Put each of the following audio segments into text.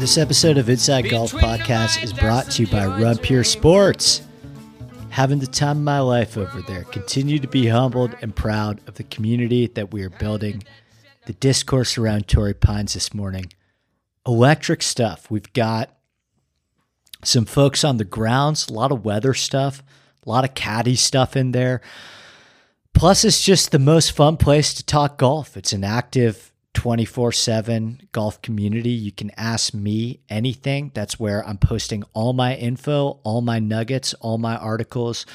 This episode of Inside Golf Podcast is brought to you by Run Pure Sports. Having the time of my life over there. Continue to be humbled and proud of the community that we are building. The discourse around Torrey Pines this morning. Electric stuff. We've got some folks on the grounds, a lot of weather stuff, a lot of caddy stuff in there. Plus, it's just the most fun place to talk golf. It's an active 24 7 golf community. You can ask me anything. That's where I'm posting all my info, all my nuggets, all my articles.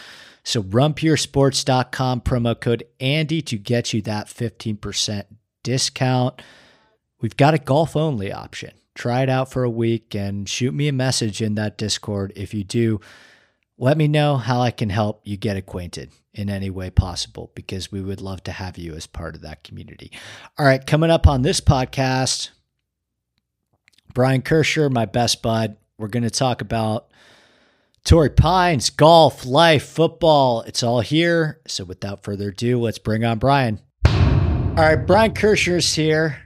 So, runpuresports.com, promo code Andy to get you that 15% discount. We've got a golf only option. Try it out for a week and shoot me a message in that Discord. If you do, let me know how I can help you get acquainted in any way possible because we would love to have you as part of that community. All right, coming up on this podcast, Brian Kirschner, my best bud. We're going to talk about Torrey Pines, golf, life, football. It's all here. So without further ado, let's bring on Brian. All right, Brian Kirschner's here,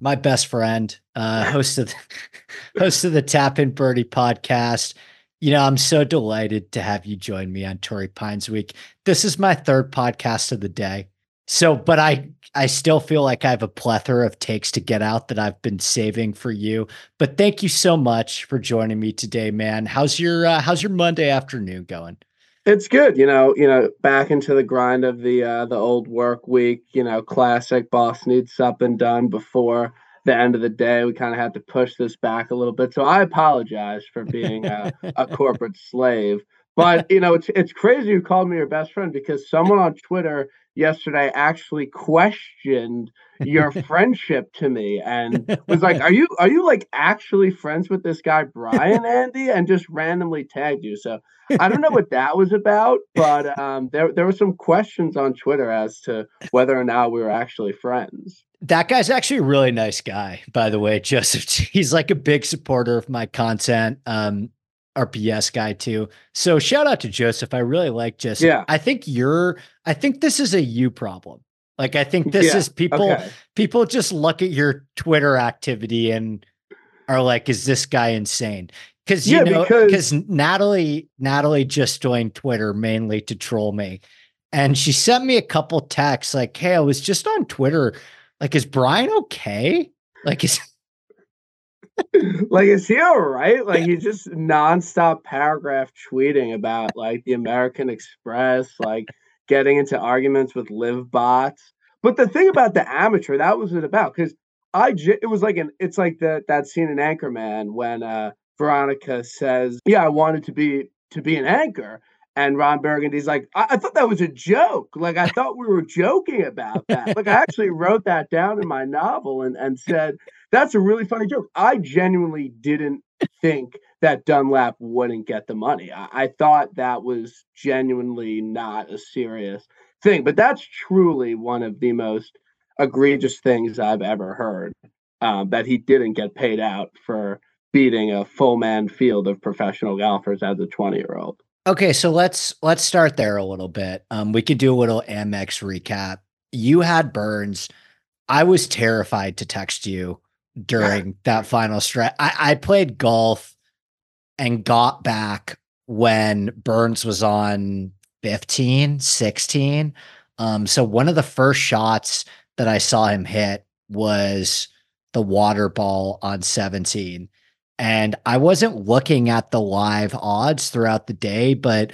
my best friend, uh, host of the, host of the Tap In Birdie podcast. You know, I'm so delighted to have you join me on Torrey Pines Week. This is my third podcast of the day. So, but I I still feel like I have a plethora of takes to get out that I've been saving for you. But thank you so much for joining me today, man. How's your uh, how's your Monday afternoon going? It's good, you know. You know, back into the grind of the uh, the old work week. You know, classic boss needs something done before the end of the day, we kind of had to push this back a little bit. So I apologize for being a, a corporate slave. But you know, it's it's crazy you called me your best friend because someone on Twitter yesterday actually questioned your friendship to me and was like, "Are you are you like actually friends with this guy Brian Andy?" and just randomly tagged you. So I don't know what that was about, but um, there there were some questions on Twitter as to whether or not we were actually friends. That guy's actually a really nice guy, by the way, Joseph. He's like a big supporter of my content. Um, RPS guy too. So shout out to Joseph. I really like Joseph. Yeah. I think you're I think this is a you problem. Like I think this yeah. is people okay. people just look at your Twitter activity and are like, is this guy insane? Because you yeah, know, because Natalie Natalie just joined Twitter mainly to troll me. And she sent me a couple texts like, hey, I was just on Twitter. Like, is Brian okay? Like, is like is he all right? Like he's just nonstop paragraph tweeting about like the American Express, like getting into arguments with LIV bots. But the thing about the amateur, that was it about because I it was like an it's like the that scene in Anchorman when uh Veronica says, "Yeah, I wanted to be to be an anchor." And Ron Burgundy's like, I-, I thought that was a joke. Like I thought we were joking about that. like I actually wrote that down in my novel and, and said, that's a really funny joke. I genuinely didn't think that Dunlap wouldn't get the money. I, I thought that was genuinely not a serious thing. But that's truly one of the most egregious things I've ever heard. Um, that he didn't get paid out for beating a full man field of professional golfers as a 20 year old. Okay, so let's let's start there a little bit. Um, we could do a little Amex recap. You had Burns. I was terrified to text you during that final stretch. I, I played golf and got back when Burns was on 15, 16. Um, so one of the first shots that I saw him hit was the water ball on 17. And I wasn't looking at the live odds throughout the day, but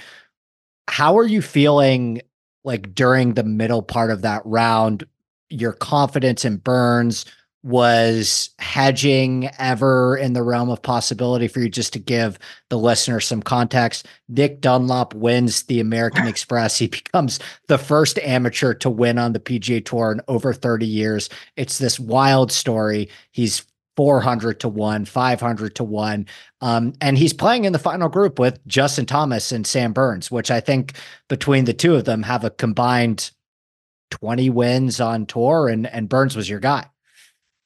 how are you feeling like during the middle part of that round? Your confidence in Burns was hedging ever in the realm of possibility for you just to give the listener some context? Nick Dunlap wins the american express. He becomes the first amateur to win on the pga tour in over 30 years. It's this wild story. He's 400 to 1 500 to 1 um, and he's playing in the final group with justin thomas and sam burns which i think between the two of them have a combined 20 wins on tour and and burns was your guy.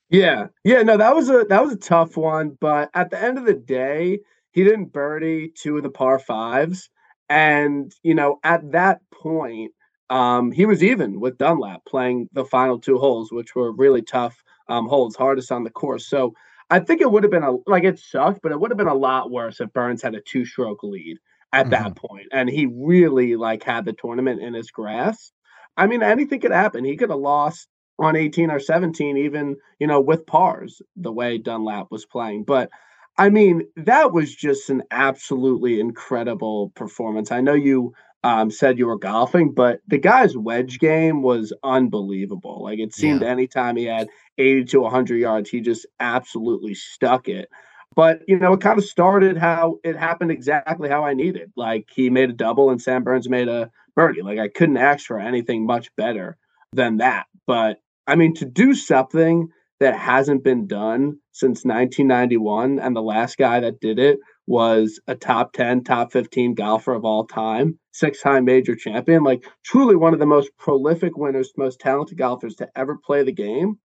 Yeah, yeah, no, that was a that was a tough one, but at the end of the day, he didn't birdie two of the par fives, and you know at that point, um, he was even with Dunlap playing the final two holes, which were really tough um, holds hardest on the course. So I think it would have been a like it sucked, but it would have been a lot worse if Burns had a two stroke lead at mm-hmm. that point, and he really like had the tournament in his grasp. I mean, anything could happen. He could have lost on 18 or 17, even, you know, with pars, the way Dunlap was playing. But I mean, that was just an absolutely incredible performance. I know you um, said you were golfing, but the guy's wedge game was unbelievable. Like it seemed yeah. anytime he had 80 to 100 yards, he just absolutely stuck it. But, you know, it kind of started how it happened exactly how I needed. Like he made a double and Sam Burns made a birdie. Like I couldn't ask for anything much better than that. But I mean, to do something that hasn't been done since 1991, and the last guy that did it was a top 10, top 15 golfer of all time, six time major champion, like truly one of the most prolific winners, most talented golfers to ever play the game.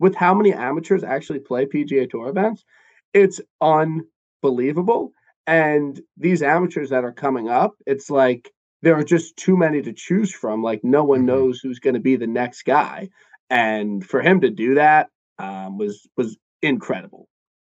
With how many amateurs actually play PGA Tour events, it's unbelievable. And these amateurs that are coming up, it's like there are just too many to choose from. Like no one mm-hmm. knows who's going to be the next guy, and for him to do that um, was was incredible.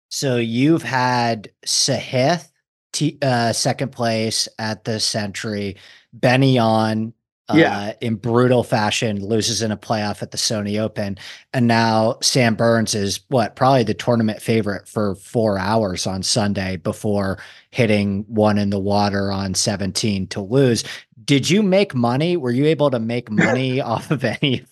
So you've had Sahith t- uh, second place at the Sentry, Benny on uh, yeah. in brutal fashion, loses in a playoff at the Sony Open. And now Sam Burns is what probably the tournament favorite for four hours on Sunday before hitting one in the water on 17 to lose. Did you make money? Were you able to make money off of any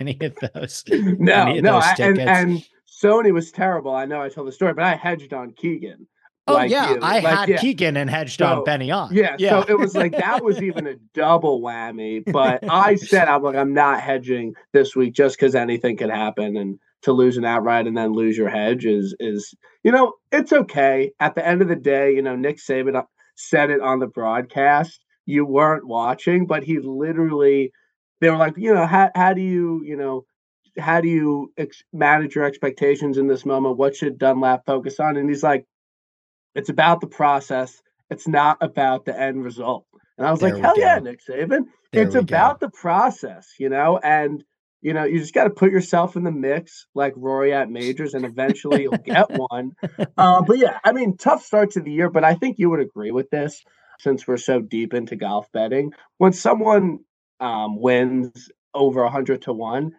any of those? No, no. Those I, and, and Sony was terrible. I know I told the story, but I hedged on Keegan. Oh like yeah, you. I like, had yeah. Keegan and hedged so, on Benny on. Yeah, yeah, so it was like that was even a double whammy. But I said I'm like I'm not hedging this week just because anything could happen, and to lose an outright and then lose your hedge is is you know it's okay. At the end of the day, you know Nick Saban uh, said it on the broadcast. You weren't watching, but he literally they were like, you know, how how do you you know how do you ex- manage your expectations in this moment? What should Dunlap focus on? And he's like it's about the process. It's not about the end result. And I was there like, hell go. yeah, Nick Saban. There it's about go. the process, you know, and you know, you just got to put yourself in the mix like Rory at majors, and eventually you'll get one. Uh, but yeah, I mean, tough start to the year, but I think you would agree with this since we're so deep into golf betting. When someone um, wins over a hundred to one,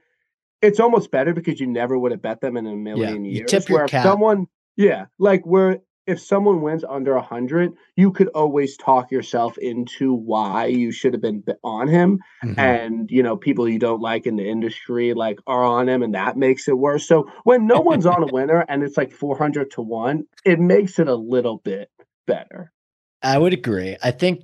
it's almost better because you never would have bet them in a million yeah, years. tip your where cap. someone, yeah, like where if someone wins under 100 you could always talk yourself into why you should have been on him mm-hmm. and you know people you don't like in the industry like are on him and that makes it worse so when no one's on a winner and it's like 400 to 1 it makes it a little bit better i would agree i think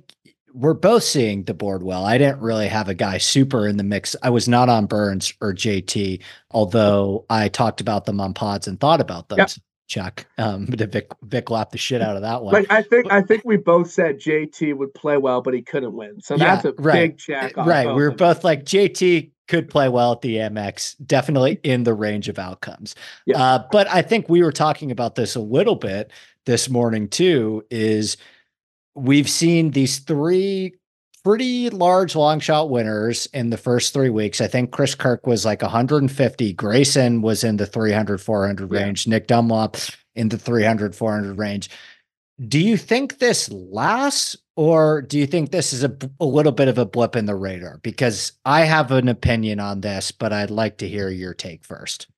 we're both seeing the board well. I didn't really have a guy super in the mix. I was not on Burns or JT, although I talked about them on pods and thought about them. Yep. Chuck. Um, to Vic Vic lapped the shit out of that one. Like I think I think we both said JT would play well, but he couldn't win. So yeah, that's a right. big check. right. We were both like JT could play well at the Amex, definitely in the range of outcomes. Yeah. Uh, but I think we were talking about this a little bit this morning too. Is we've seen these three pretty large long shot winners in the first three weeks. I think Chris Kirk was like 150. Grayson was in the 300, 400 Yeah. range. Nick Dunlap in the 300, 400 range. Do you think this lasts, or do you think this is a, a little bit of a blip in the radar? Because I have an opinion on this, but I'd like to hear your take first.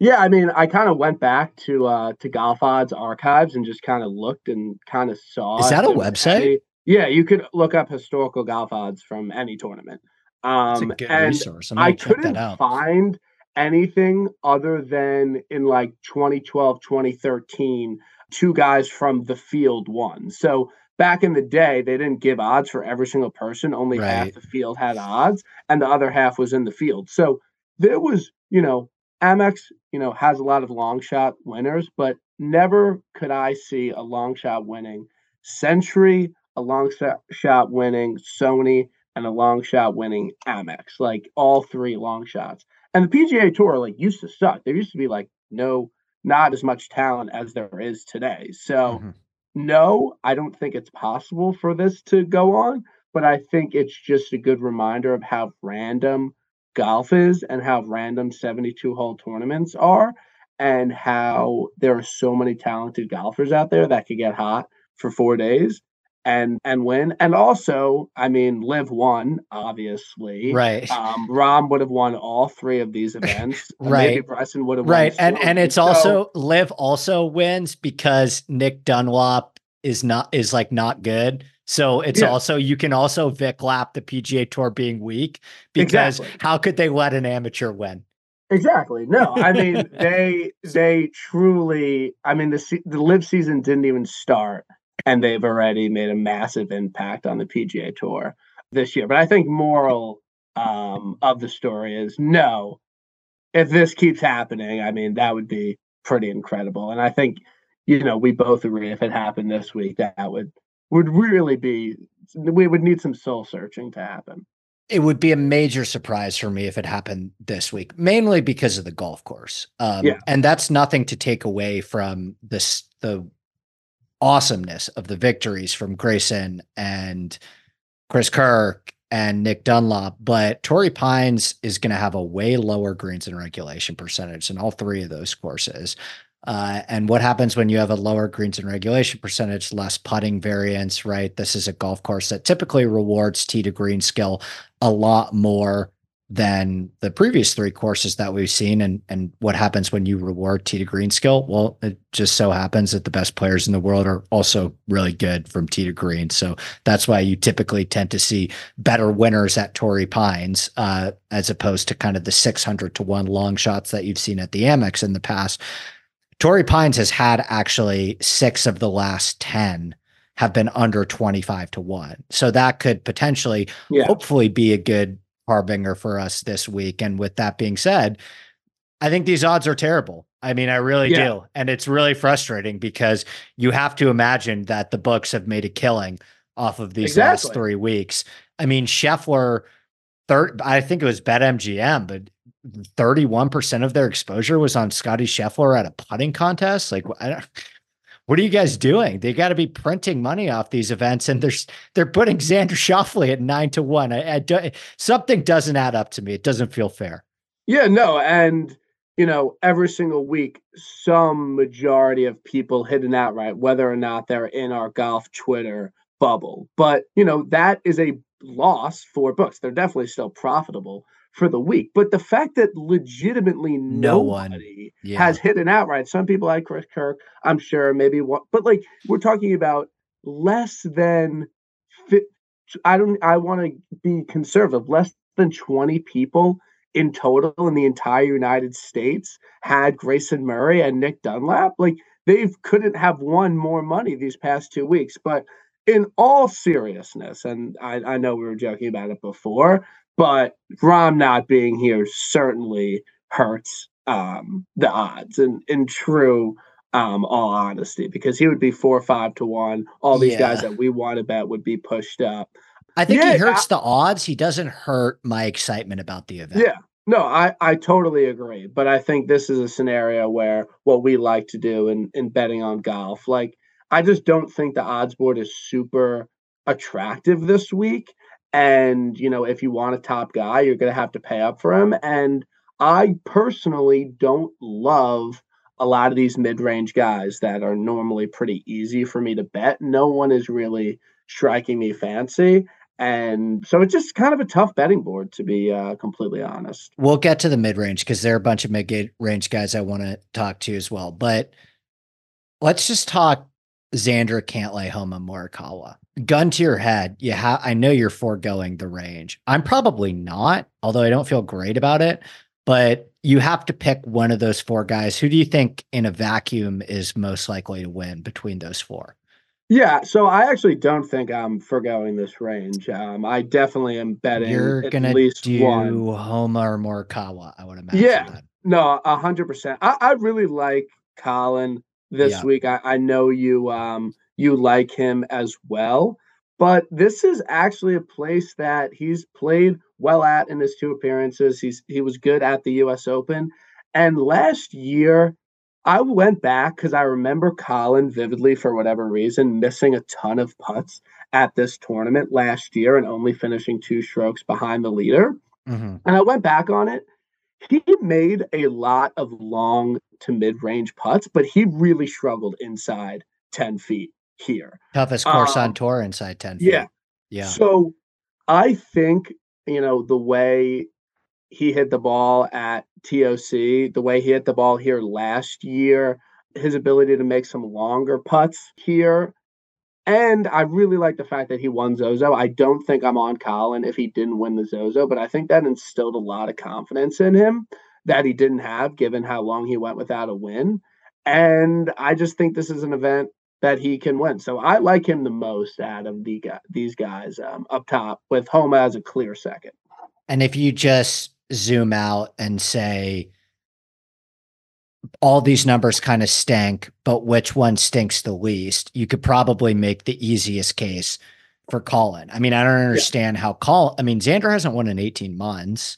Yeah, I mean, I kind of went back to uh to Golf Odds archives and just kind of looked and kind of saw. Is that a website? any- yeah, you could look up historical golf odds from any tournament. It's Um, a good resource. I couldn't find anything other than in like 2012, 2013, two guys from the field won. So back in the day, they didn't give odds for every single person. Only half the field had odds, and the other half was in the field. So there was, you know, Amex, you know, has a lot of long shot winners, but never could I see a long shot winning Sentry, a long shot- winning Sony, and a long shot winning Amex. Like all three long shots. And the PGA Tour like used to suck. There used to be like no, not as much talent as there is today. So Mhm. no, I don't think it's possible for this to go on. But I think it's just a good reminder of how random golf is and how random 72 hole tournaments are and how there are so many talented golfers out there that could get hot for four days and and win. And also, I mean, LIV won, obviously. Right. Um, Rahm would have won all three of these events. Uh, Maybe Right. Bryson would have right won and and it's. So- also LIV also wins because nick Dunlap is not is like not good so it's Yeah. also you can also vic lap the pga tour being weak because Exactly. how could they let an amateur win Exactly. No, I mean they they truly. I mean the the LIV season didn't even start, and they've already made a massive impact on the PGA Tour this year. But I think moral um, of the story is no. If this keeps happening, I mean that would be pretty incredible. And I think you know we both agree if it happened this week, that would would really be. We would need some soul searching to happen. it would be a major surprise for me if it happened this week, mainly because of the golf course. Um, Yeah. and that's nothing to take away from this the awesomeness of the victories from Grayson and Chris Kirk and Nick Dunlap, but Torrey Pines is going to have a way lower greens and regulation percentage in all three of those courses. Uh, and what happens when you have a lower greens and regulation percentage, less putting variance, right? This is a golf course that typically rewards tee to green skill a lot more than the previous three courses that we've seen. And and what happens when you reward tee to green skill? Well, it just so happens that the best players in the world are also really good from tee to green. So that's why you typically tend to see better winners at Torrey Pines, uh, as opposed to kind of the 600 to one long shots that you've seen at the Amex in the past. Torrey Pines has had actually six of the last 10 have been under 25 to 1. So that could potentially Yeah. hopefully be a good harbinger for us this week. And with that being said, I think these odds are terrible. I mean, I really Yeah. do. And it's really frustrating because you have to imagine that the books have made a killing off of these last three weeks. I mean, Scheffler, third, I think it was BetMGM, but 31% of their exposure was on Scotty Scheffler at a putting contest. Like, what are you guys doing? They got to be printing money off these events, and they're they're putting Xander Schauffele at nine to one. I, I do, something doesn't add up to me. It doesn't feel fair. Yeah, no, and you know, every single week, some majority of people hit an outright, whether or not they're in our golf Twitter bubble. But you know, that is a loss for books. They're definitely still profitable for the week. But the fact that legitimately No one. Yeah. has hit an outright. Some people like Chris Kirk, I'm sure, maybe one, but like we're talking about less than. I don't. I want to be conservative. Less than 20 people in total in the entire United States had Grayson Murray and Nick Dunlap. Like they couldn't have won more money these past two weeks. But in all seriousness, and I, I know we were joking about it before, but Rahm not being here certainly hurts um, the odds. And in true um, all honesty, because he would be four or five to one. All these guys that we want to bet would be pushed up. I think Yeah, he hurts the odds. He doesn't hurt my excitement about the event. Yeah. No, I, I totally agree. But I think this is a scenario where what we like to do in, in betting on golf, like I just don't think the odds board is super attractive this week. And, you know, if you want a top guy, you're going to have to pay up for him. And I personally don't love a lot of these mid range guys that are normally pretty easy for me to bet. No one is really striking me fancy. And so it's just kind of a tough betting board, to be uh, completely honest. We'll get to the mid range because there are a bunch of mid range guys I want to talk to as well. But let's just talk Xander Cantlay Homa Morikawa. Gun to your head, you have I know you're foregoing the range. I'm probably not, although I don't feel great about it. But you have to pick one of those four guys. Who do you think in a vacuum is most likely to win between those four? Yeah, so I actually don't think I'm foregoing this range. Um, I definitely am betting You're at gonna least do one. Homa or Morikawa, I would imagine. Yeah. then. No, a hundred percent. I, I really like Collin this Yeah. week. I, I know you um you like him as well, but this is actually a place that he's played well at in his two appearances. He's he was good at the US Open. And last year, I went back because I remember Collin vividly for whatever reason missing a ton of putts at this tournament last year and only finishing two strokes behind the leader. Mhm. And I went back on it. He made a lot of long to mid range putts, but he really struggled inside 10 feet here. Toughest course on Um, tour inside 10 feet. Yeah. Yeah. So I think, you know, the way he hit the ball at TOC, the way he hit the ball here last year, his ability to make some longer putts here. And I really like the fact that he won Zozo. I don't think I'm on Collin if he didn't win the Zozo, but I think that instilled a lot of confidence in him that he didn't have given how long he went without a win. And I just think this is an event that he can win. So I like him the most out of the these guys um, up top with Homa as a clear second. And if you just zoom out and say all these numbers kind of stink, but which one stinks the least, you could probably make the easiest case for Collin. I mean, I don't understand how Collin, I mean, Xander hasn't won in 18 months.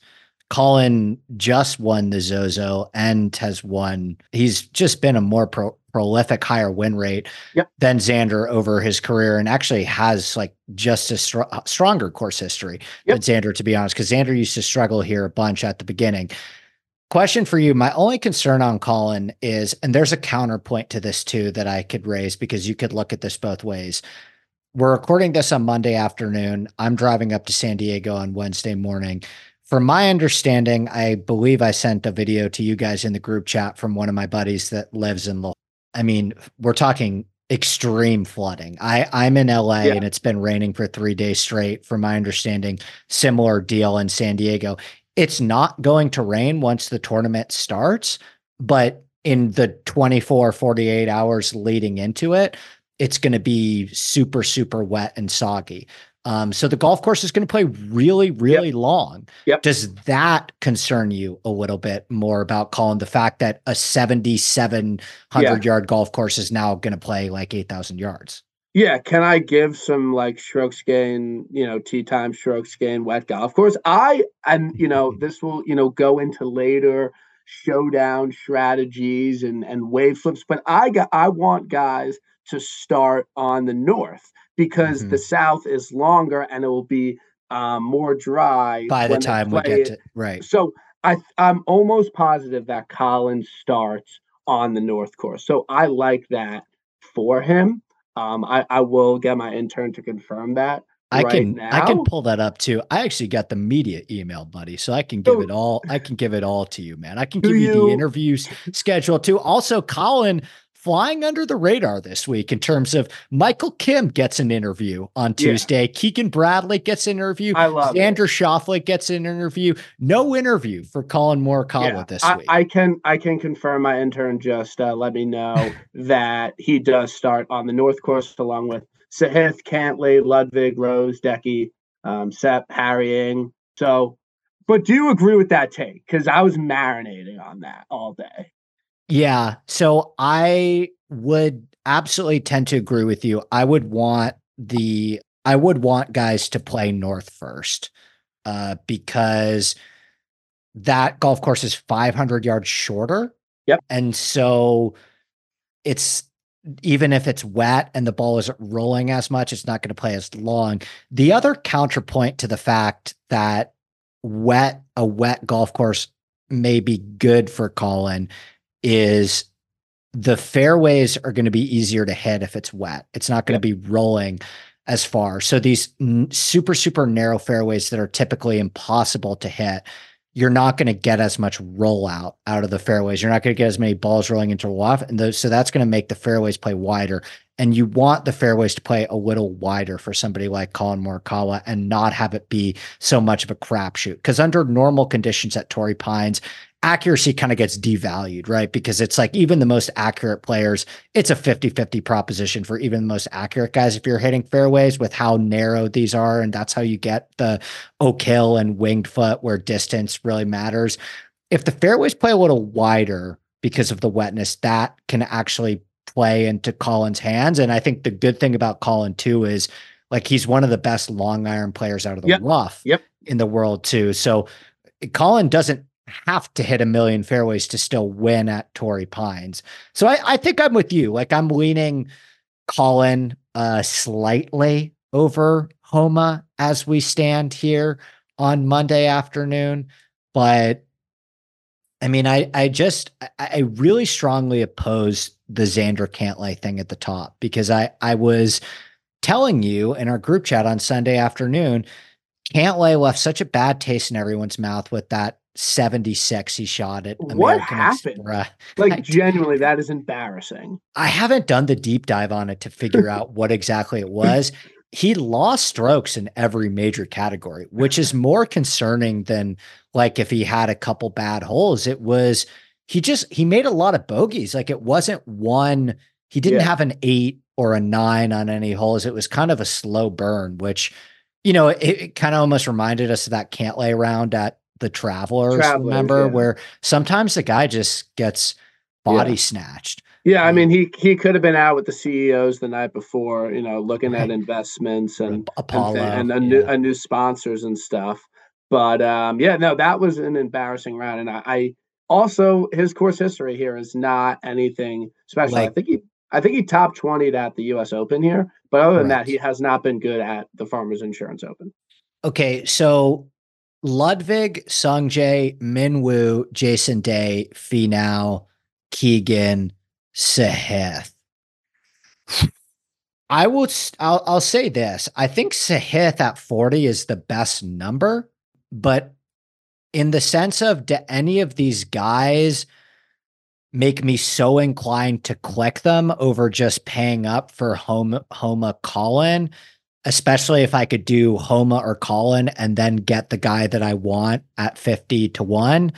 Collin just won the Zozo and has won. He's just been a more pro- prolific, higher win rate Yep. than Xander over his career, and actually has like just a str- uh, stronger course history than Xander, to be honest, because Xander used to struggle here a bunch at the beginning. Question for you. My only concern on Collin is, and there's a counterpoint to this too that I could raise because you could look at this both ways. We're recording this on Monday afternoon. I'm driving up to San Diego on Wednesday morning. From my understanding, I believe I sent a video to you guys in the group chat from one of my buddies that lives in. Lo- I mean, we're talking extreme flooding. I I'm in LA Yeah. and it's been raining for 3 days straight from my understanding. Similar deal in San Diego. It's not going to rain once the tournament starts, but in the 24 48 hours leading into it, it's going to be super super wet and soggy. Um, so the golf course is going to play really, really long. Yep. Does that concern you a little bit more about Collin? The fact that a 7,700 yard golf course is now going to play like 8,000 yards. Yeah, can I give some like strokes gain, you know, tee time strokes gain wet golf course? I and you know, this will, you know, go into later showdown strategies and and wave flips, but I got I want guys to start on the north because Mm-hmm. the south is longer and it will be um, more dry By the time we get it. to right. So I I'm almost positive that Collins starts on the North course. So I like that for him. Um, I, I will get my intern to confirm that. I right can I can pull that up too. I actually got the media email, buddy, so I can give So- it all. I can give it all to you, man. I can give you, the interviews schedule too. Also, Collin flying under the radar this week in terms of Michael Kim gets an interview on Yeah. Tuesday. Keegan Bradley gets an interview. I love it. Xander Schauffele gets an interview. No interview for Collin Morikawa Yeah, this I, week. I can I can confirm my intern just uh, let me know that he does start on the North course along with Sahith, Cantlay, Ludvig, Rose, Decky, um, Sepp, Harrying. So, but do you agree with that take? Because I was marinating on that all day. Yeah. So I would absolutely tend to agree with you. I would want the I would want guys to play north first. Uh because that golf course is 500 yards shorter. Yep. And so it's even if it's wet and the ball isn't rolling as much, it's not going to play as long. The other counterpoint to the fact that wet a wet golf course may be good for Collin is the fairways are going to be easier to hit if it's wet. It's not going to yep. be rolling as far. So these n- super super narrow fairways that are typically impossible to hit you're not going to get as much rollout out of the fairways. You're not going to get as many balls rolling into the loft. And those, so that's going to make the fairways play wider. And you want the fairways to play a little wider for somebody like Collin Morikawa and not have it be so much of a crapshoot. Because under normal conditions at Torrey Pines, accuracy kind of gets devalued, right? Because it's like even the most accurate players, it's a 50 50 proposition for even the most accurate guys. If you're hitting fairways with how narrow these are, and that's how you get the Oak Hill and Winged Foot where distance really matters. If the fairways play a little wider because of the wetness, that can actually play into Collin's hands. And I think the good thing about Collin too is like he's one of the best long iron players out of the yep. rough yep. in the world too. So Collin doesn't have to hit a million fairways to still win at Torrey Pines. So I, I think I'm with you. Like I'm leaning Collin uh, slightly over Homa as we stand here on Monday afternoon. But I mean, I I just I really strongly oppose the Xander Cantlay thing at the top because I I was telling you in our group chat on Sunday afternoon, Cantlay left such a bad taste in everyone's mouth with that 76 he shot at American what happened? Express. Like genuinely, that is embarrassing. I haven't done the deep dive on it to figure out what exactly it was. He lost strokes in every major category, which is more concerning than like if he had a couple bad holes. It was he just he made a lot of bogeys. Like it wasn't one, he didn't yeah. have an eight or a nine on any holes. It was kind of a slow burn, which you know, it, it kind of almost reminded us of that Cantlay round at the travelers, travelers remember yeah. where sometimes the guy just gets body yeah. snatched yeah i mean he he could have been out with the ceos the night before you know looking right. at investments and Apollo, and, and a, new, a new sponsors and stuff but um yeah no that was an embarrassing round and i, I also his course history here is not anything special like, i think he I think he top 20 at the US Open here, but other than right. that, he has not been good at the Farmers Insurance Open. Okay, so Ludvig, Sungjae, Minwoo, Jason Day, Finau, Keegan, Sahith. I will. I'll, I'll say this. I think Sahith at forty is the best number, but in the sense of do any of these guys make me so inclined to click them over just paying up for home Homa Collin? Especially if I could do Homa or Collin and then get the guy that I want at 50 to 1,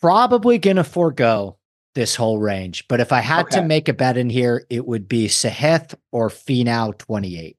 probably going to forego this whole range. But if I had okay. to make a bet in here, it would be Sahith or Finau 28.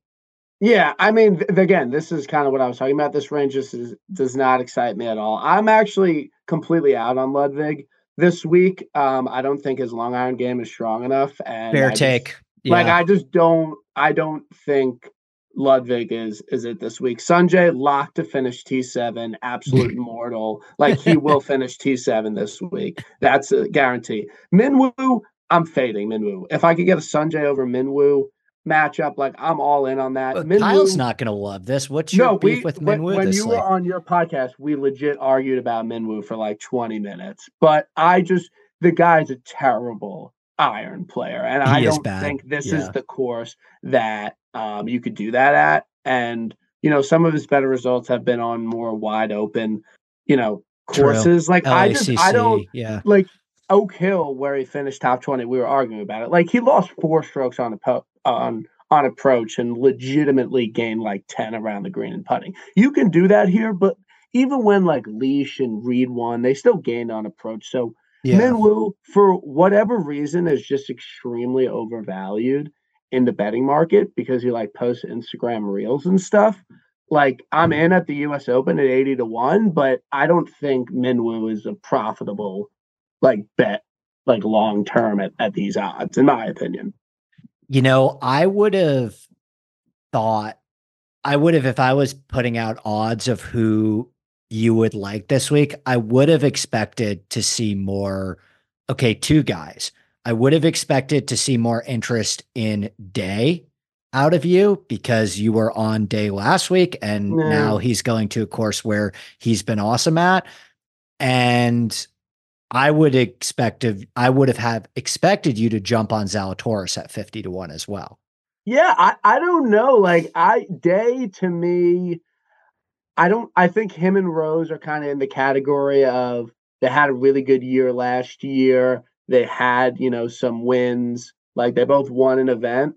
Yeah, I mean, th- again, this is kind of what I was talking about. This range just is, does not excite me at all. I'm actually completely out on Ludvig this week. Um, I don't think his long iron game is strong enough. And fair I take. Just, yeah. Like I just don't. I don't think Ludvig is is it this week. Sungjae locked to finish T7, absolute mortal. Like he will finish T7 this week. That's a guarantee. Minwoo, I'm fading Minwoo. If I could get a Sungjae over Minwoo matchup, like I'm all in on that. Minwoo, Kyle's not going to love this. What's your no, beef we, with Minwoo? When, when you were on your podcast, we legit argued about Minwoo for like 20 minutes. But I just the guy's a terrible iron player, and he I don't bad. think this yeah. is the course that um, you could do that at. And, you know, some of his better results have been on more wide open, you know, courses. True. Like LACC, I just I don't yeah like Oak Hill where he finished top 20, we were arguing about it. Like he lost four strokes on a po- on on approach and legitimately gained like 10 around the green and putting. You can do that here, but even when like Leash and Reed won, they still gained on approach. So yeah. Minwoo, for whatever reason, is just extremely overvalued in the betting market because he like posts Instagram reels and stuff. Like I'm mm-hmm. in at the US Open at 80 to 1, but I don't think Minwoo is a profitable like bet like long term at, at these odds, in my opinion. You know, I would have thought I would have if I was putting out odds of who you would like this week, I would have expected to see more okay, two guys. I would have expected to see more interest in Day out of you because you were on Day last week and Yeah. now he's going to a course where he's been awesome at. And I would expect of I would have have expected you to jump on Zalatoris at 50 to 1 as well. Yeah, I, I don't know. Like I day to me, I don't I think him and Rose are kind of in the category of they had a really good year last year. They had, you know, some wins. Like they both won an event.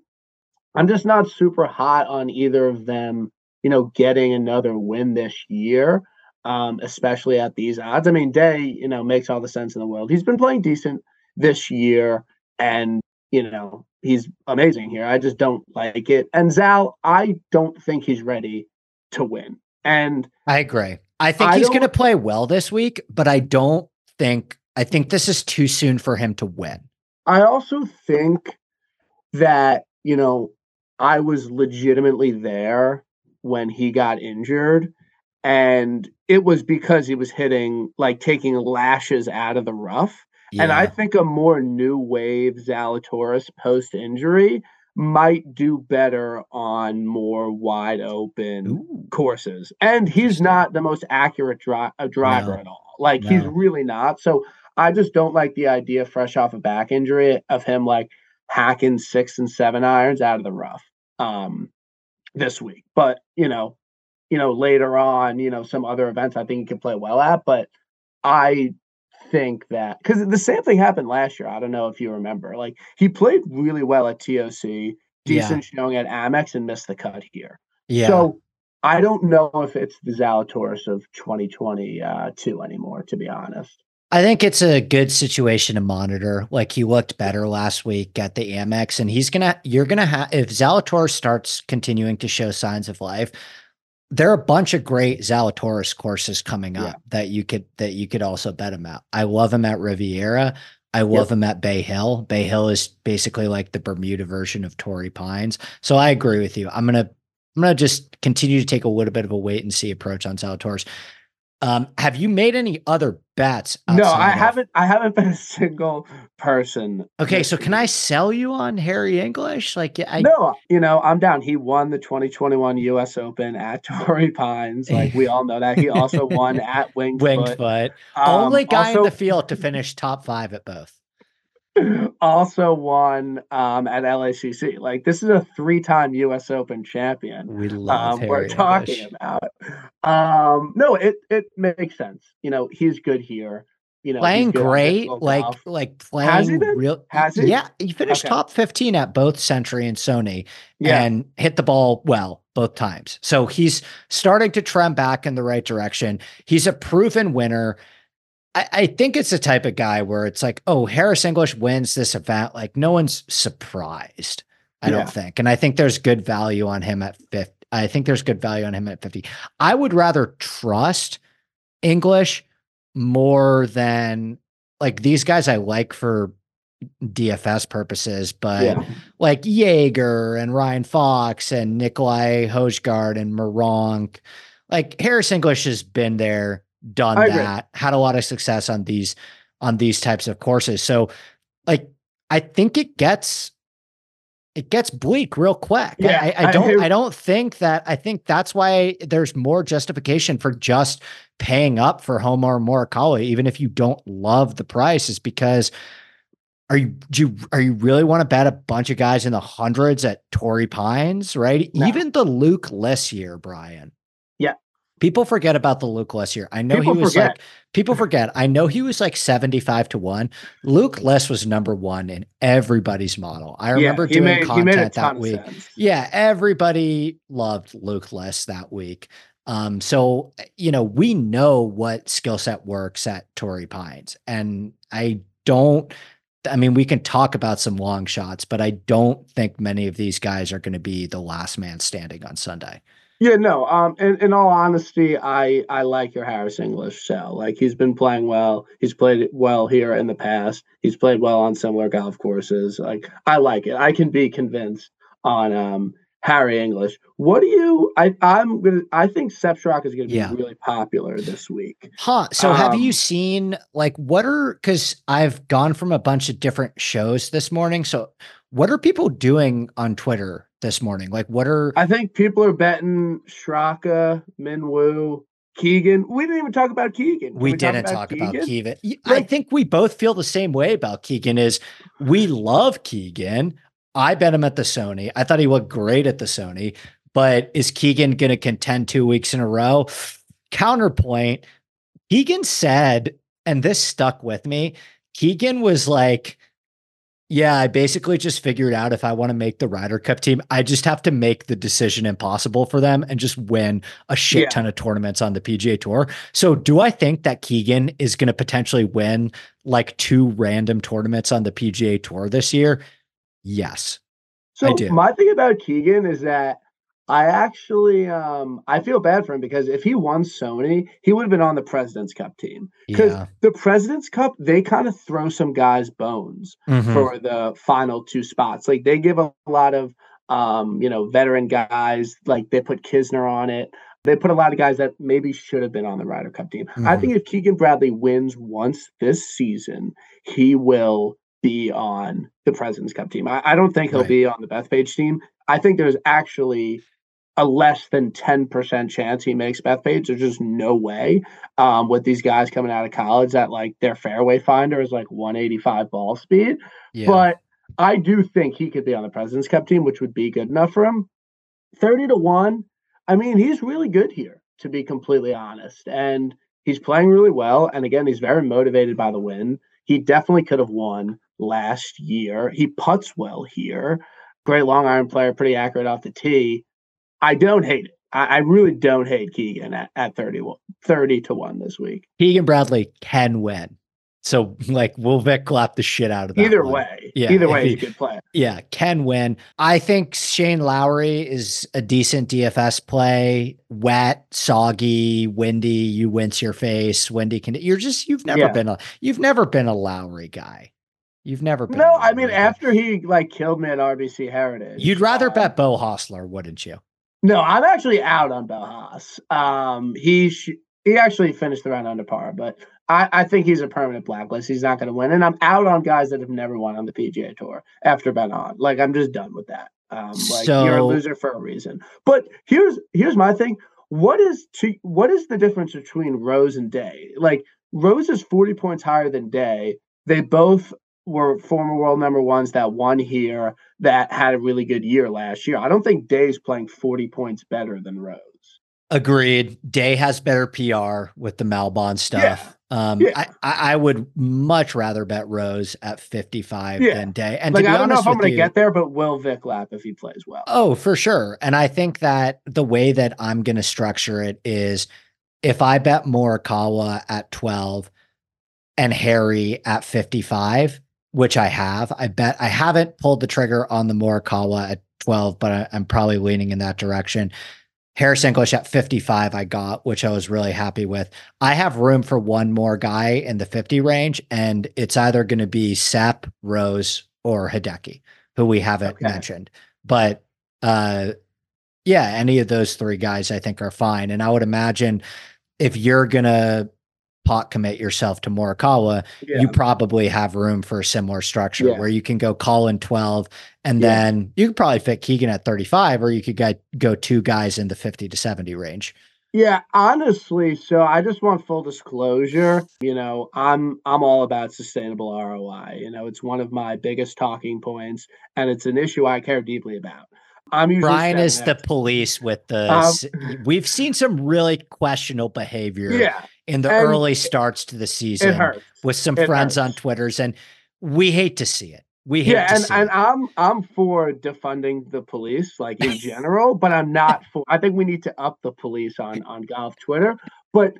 I'm just not super hot on either of them, you know, getting another win this year. Um, especially at these odds. I mean, Day, you know, makes all the sense in the world. He's been playing decent this year, and you know, he's amazing here. I just don't like it. And Zal, I don't think he's ready to win. And I agree. I think I he's going to play well this week, but I don't think I think this is too soon for him to win. I also think that, you know, I was legitimately there when he got injured. And it was because he was hitting, like taking lashes out of the rough. And I think a more new wave Zalatoris post injury might do better on more wide open Ooh. courses. And he's not the most accurate dri- uh, driver No. at all. Like he's really not. So I just don't like the idea, fresh off a back injury, of him like hacking six and seven irons out of the rough um, this week. But you know, you know, later on, you know, some other events I think he can play well at. But I think that because the same thing happened last year. I don't know if you remember. Like he played really well at TOC, Yeah. decent showing at Amex, and missed the cut here. Yeah. So I don't know if it's the Zalatoris of 2022 anymore, to be honest. I think it's a good situation to monitor. Like he looked better last week at the Amex, and he's gonna. You're gonna have if Zalatoris starts continuing to show signs of life. There are a bunch of great Zalatoris courses coming Yeah. up that you could that you could also bet him at. I love him at Riviera. I love him at Bay Hill. Bay Hill is basically like the Bermuda version of Torrey Pines. So I agree with you. I'm gonna I'm gonna just continue to take a little bit of a wait and see approach on Zalatoris. Um, have you made any other bets? No, I of- haven't. I haven't been a single person. Okay, so can I sell you on Harris English? Like, I no, you know, I'm down. He won the 2021 U.S. Open at Torrey Pines. Like we all know that. He also won at Winged, winged Foot. foot, Um, only guy in the field to finish top five at both. also won um, at LACC. Like this is a three-time U.S. Open champion. We love um, we're talking English. about. Um, no, it it makes sense. You know, he's good here. You know, Playing great, like golf. like Has he playing been? real. Has he? Yeah, he finished Okay. top fifteen at both Sentry and Sony, yeah, and hit the ball well both times. So he's starting to trend back in the right direction. He's a proven winner. I, I think it's the type of guy where it's like, oh, Harris English wins this event. Like no one's surprised. I Yeah. don't think. And I think there's good value on him at 50. I think there's good value on him at 50. I would rather trust English more than like these guys I like for DFS purposes, but yeah, like Jaeger and Ryan Fox and Nicolai Hojgaard and Moronk. Like Harris English has been there, done I agree. that, had a lot of success on these on these types of courses. So like I think it gets it gets bleak real quick. Yeah, I, I I don't hear- I don't think that I think that's why there's more justification for just paying up for Homa Morikawa, even if you don't love the price, is because are you do you are you really want to bet a bunch of guys in the hundreds at Torrey Pines, right? No. Even the Luke List year, Brian. Yeah. People forget about the Luke List year. I know People he was forget. like people forget. I know he was like 75 to 1. Luke List was number 1 in everybody's model. I remember he doing made, he made a content that week. Yeah, everybody loved Luke List that week. Um, so you know, we know what skill set works at Torrey Pines, and I don't. I mean, we can talk about some long shots, but I don't think many of these guys are going to be the last man standing on Sunday. Yeah, no. Um, in, in all honesty, I I like your Harris English sell. Like he's been playing well. He's played well here in the past. He's played well on similar golf courses. Like I like it. I can be convinced on um Harris English. What do you? I I'm gonna. I think Sepp Straka is gonna be Yeah. really popular this week. Huh. So have you Um, seen like what are because I've gone from a bunch of different shows this morning. So what are people doing on Twitter this morning? Like what are I think people are betting Straka, Minwoo, Keegan. We didn't even talk about Keegan. Can we, didn't talk about Keegan? Keegan. Y- I Like- think we both feel the same way about Keegan is we love Keegan. I bet him at the Sony. I thought he looked great at the Sony, but is Keegan going to contend two weeks in a row? Counterpoint, Keegan said, and this stuck with me. Keegan was like, yeah, I basically just figured out if I want to make the Ryder Cup team, I just have to make the decision impossible for them and just win a shit Yeah. ton of tournaments on the PGA Tour. So, do I think that Keegan is going to potentially win like two random tournaments on the PGA Tour this year? Yes. So my thing about Keegan is that I actually um I feel bad for him because if he won Sony, he would have been on the President's Cup team. Because Yeah. the President's Cup, they kind of throw some guys bones Mhm. for the final two spots. Like they give a lot of um, you know, veteran guys, like they put Kisner on it. They put a lot of guys that maybe should have been on the Ryder Cup team. I Mhm. think if Keegan Bradley wins once this season, he will be on the President's Cup team. I, I don't think he'll Right. be on the Bethpage team. I think there's actually a less than 10% chance he makes Bethpage. There's just no way um, with these guys coming out of college that like their fairway finder is like 185 ball speed. yeah. But I do think he could be on the President's Cup team, which would be good enough for him. 30 to 1. I mean, he's really good here, to be completely honest. And he's playing really well. And again, he's very motivated by the win. He definitely could have won last year. He puts well here. Great long iron player, pretty accurate off the tee. I don't hate it. I, I really don't hate Keegan at, at 30, 30 to 1 this week. Keegan Bradley can win. So, like, we'll Vic lap the shit out of that. Either one. way. Yeah, Either way, he- good player. Yeah, can win. I think Shane Lowry is a decent DFS play. Wet, soggy, windy. You wince your face. Windy can. You're just you've never Yeah. been a you've never been a Lowry guy. You've never been. No, I mean guy. after he like killed me at RBC Heritage. you'd rather um, bet Beau Hossler, wouldn't you? No, I'm actually out on Bell Um, he sh- he actually finished the round under par, but I, I think he's a permanent blacklist. He's not going to win, and I'm out on guys that have never won on the PGA Tour after Ben An. Like I'm just done with that. Um, like you're a loser for a reason. But here's here's my thing. What is to what is the difference between Rose and Day? Like Rose is 40 points higher than Day. They both were former world number ones that won here that had a really good year last year. I don't think Day's playing 40 points better than Rose. Agreed. Day has better PR with the Malbon stuff. Um, Yeah. I, I I would much rather bet Rose at 55 Yeah. than Day. And like to be I don't know if I'm going to get there, but will Vic lap if he plays well? Oh, for sure. And I think that the way that I'm going to structure it is if I bet Morikawa at 12 and Harry at 55, which I have, I bet I haven't pulled the trigger on the Morikawa at 12, but I, I'm probably leaning in that direction. Harris English at 55, I got, which I was really happy with. I have room for one more guy in the 50 range, and it's either going to be Sepp, Rose, or Hideki, who we haven't Okay. mentioned. But uh, yeah, any of those three guys I think are fine. And I would imagine if you're going to pot commit yourself to Morikawa, Yeah. you probably have room for a similar structure Yeah. where you can go Collin 12 and Yeah. then you could probably fit Keegan at 35 or you could get, go two guys in the 50 to 70 range. Yeah, honestly, so I just want full disclosure. You know, I'm I'm all about sustainable ROI. You know, it's one of my biggest talking points, and it's an issue I care deeply about. I'm Brian is the police with the. Um, we've seen some really questionable behavior yeah, in the early starts to the season with some It friends on. Twitters, and we hate to see it. We hate Yeah, to and, see and it. I'm I'm for defunding the police, like in general, but I'm not for. I think we need to up the police on on golf Twitter, but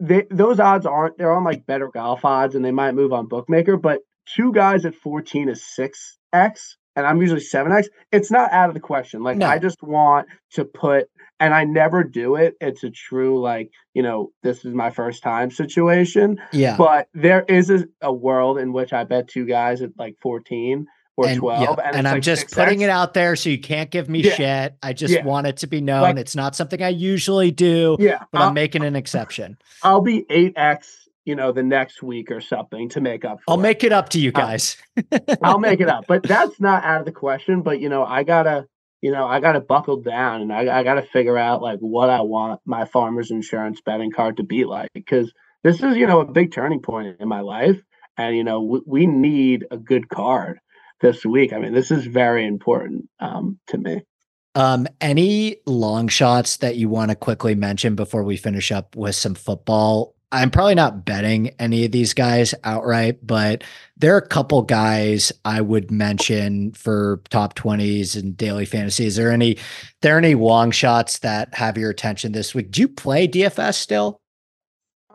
they, those odds aren't. They're on like better golf odds, and they might move on bookmaker. But two guys at 14 is six x, and I'm usually seven x. It's not out of the question. Like No. I just want to put, and I never do it. It's a true like you know this is my first time situation. yeah. But there is a, a world in which I bet two guys at like 14 or and, 12. yeah, and, and I'm like just 6X. putting it out there so you can't give me Yeah. shit. I just Yeah. want it to be known. Like- it's not something I usually do, Yeah. but I'll, I'm making an exception. I'll be 8X, you know, the next week or something to make up for I'll it. make it up to you Uh, guys. I'll make it up. But that's not out of the question. But you know, I gotta, you know, I gotta buckle down and I, I gotta figure out like what I want my farmer's insurance betting card to be like because this is, you know, a big turning point in my life, and you know, we, we need a good card this week. I mean, this is very important um, to me. Um, any long shots that you want to quickly mention before we finish up with some football? I'm probably not betting any of these guys outright, but there are a couple guys I would mention for top 20s and daily fantasy. Is there any there are any long shots that have your attention this week? Do you play DFS still?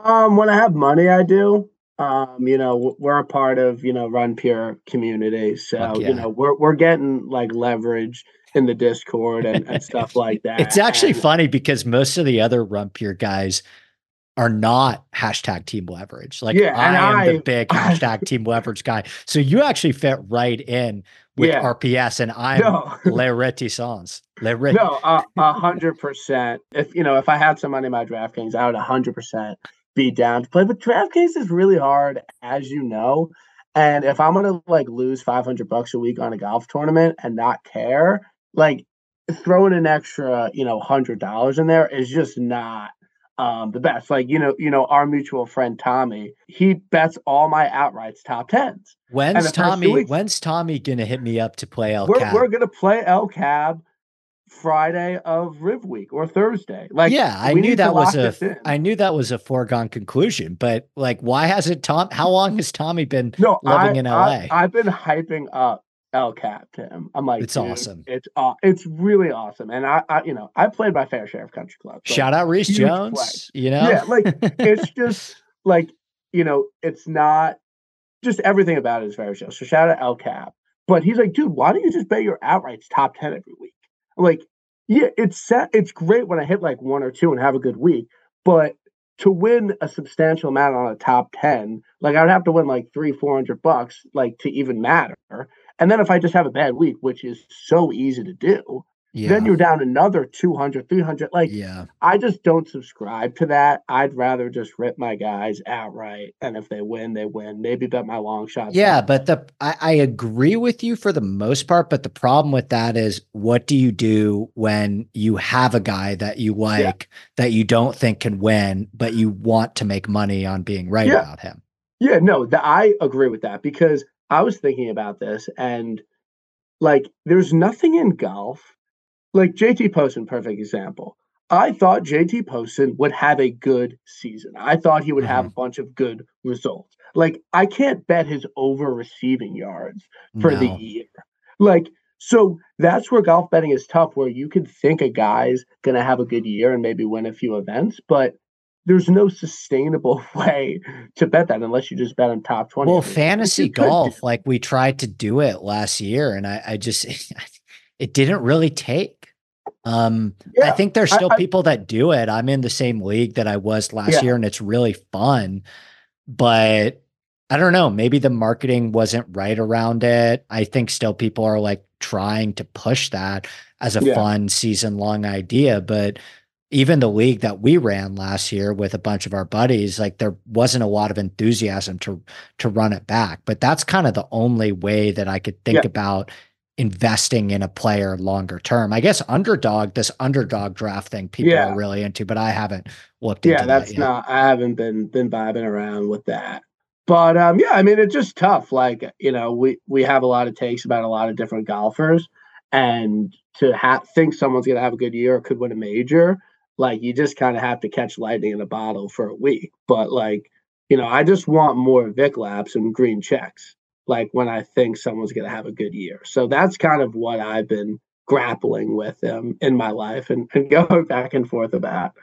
Um, when I have money, I do. Um, you know, we're a part of you know Run Pure community, so yeah. you know we're we're getting like leverage in the Discord and, and stuff like that. It's actually and- funny because most of the other Run Pure guys are not hashtag team leverage. Like Yeah, I am the big hashtag team leverage guy. So you actually fit right in with Yeah. RPS and I'm No, Le Reticence. Le Ret- no, a hundred percent. If you know, if I had some money in my DraftKings, I would a hundred percent be down to play. But DraftKings is really hard, as you know. And if I'm gonna like lose five hundred bucks a week on a golf tournament and not care, like throwing an extra, you know, hundred dollars in there is just not um the best. Like, you know, you know, our mutual friend Tommy, he bets all my outrights top tens. When's the first two Tommy? weeks- When's Tommy gonna hit me up to play El we're, Cap? we're gonna play El Cab Friday of Riv Week or Thursday. Like, yeah, I knew that was a. I knew that was a foregone conclusion. But like, why hasn't Tom? How long has Tommy been? no, loving I, in I, LA. I've been hyping up El Cap to him. I'm like, It's awesome. It's aw- it's really awesome. And I, I, you know, I played my fair share of country clubs. like, Shout out Rees Jones. play. You know, Yeah, like it's just like you know, it's not just everything about it is very chill. So shout out El Cap. But he's like, dude, why don't you just bet your outrights top 10 every week? I'm like, yeah, it's set, it's great when I hit like one or two and have a good week. But to win a substantial amount on a top 10, like I would have to win like three, four hundred bucks, like to even matter. And then if I just have a bad week, which is so easy to do, yeah, then you're down another 200, 300. Like yeah. I just don't subscribe to that. I'd rather just rip my guys outright, and if they win, they win. Maybe bet my long shots. Yeah, but the I, I agree with you for the most part, but the problem with that is what do you do when you have a guy that you like that you don't think can win, but you want to make money on being right Yeah. about him? Yeah, no, th- I agree with that because I was thinking about this, and like, there's nothing in golf. Like JT Poston, perfect example. I thought JT Poston would have a good season. I thought he would have mm-hmm. a bunch of good results. Like, I can't bet his over receiving yards for the year. Like, so that's where golf betting is tough, where you can think a guy's going to have a good year and maybe win a few events, but there's no sustainable way to bet that unless you just bet on top 20. Well, every week, which fantasy golf, like we tried to do it last year, and I, I just it didn't really take. Um, I think there's still I- people that do it. I'm in the same league that I was last Yeah. year, and it's really fun. But I don't know. Maybe the marketing wasn't right around it. I think still people are like trying to push that as a Yeah. fun season long idea. But even the league that we ran last year with a bunch of our buddies, like there wasn't a lot of enthusiasm to to run it back. But that's kind of the only way that I could think Yeah. about investing in a player longer term. I guess underdog, this underdog draft thing people Yeah. are really into, but I haven't looked yeah, into that's that not. I haven't been been vibing around with that. But um, yeah, I mean, it's just tough. Like you know, we we have a lot of takes about a lot of different golfers, and to ha- think someone's gonna have a good year or could win a major, like you just kind of have to catch lightning in a bottle for a week. But like you know, I just want more Vic laps and green checks. Like when I think someone's gonna have a good year. So that's kind of what I've been grappling with um, in my life and, and going back and forth about.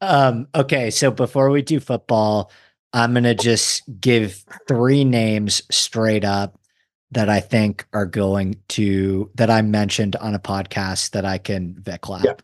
Um, okay, so before we do football, I'm gonna just give three names straight up that I think are going to that I mentioned on a podcast that I can Vic lap. Yeah.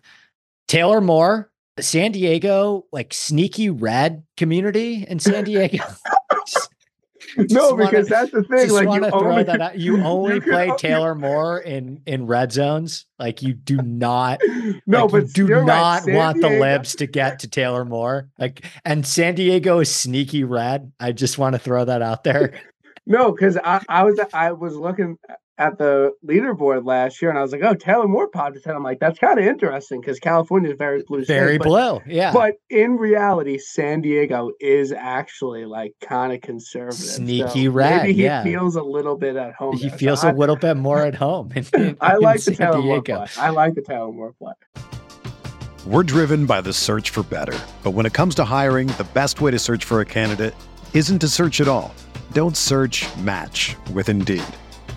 Taylor Moore, San Diego, like sneaky red community in San Diego. no, because wanna, that's the thing. Like you only, that out. you only you play Taylor Moore in in red zones. Like you do not. no, like, but do not right. want Diego. the libs to get to Taylor Moore. Like, and San Diego is sneaky red. I just want to throw that out there. No, because I, I was I was looking at the leaderboard last year, and I was like, "Oh, Taylor Moore popped ten. I'm like, "That's kind of interesting because California is very blue, very state, blue, yeah." But in reality, San Diego is actually like kind of conservative, sneaky so red. Maybe he yeah. feels a little bit at home. He there. feels so a I, little bit more at home. In, in, I like the Taylor Moore play. I like the Taylor Moore play. We're driven by the search for better, but when it comes to hiring, the best way to search for a candidate isn't to search at all. Don't search. Match with Indeed.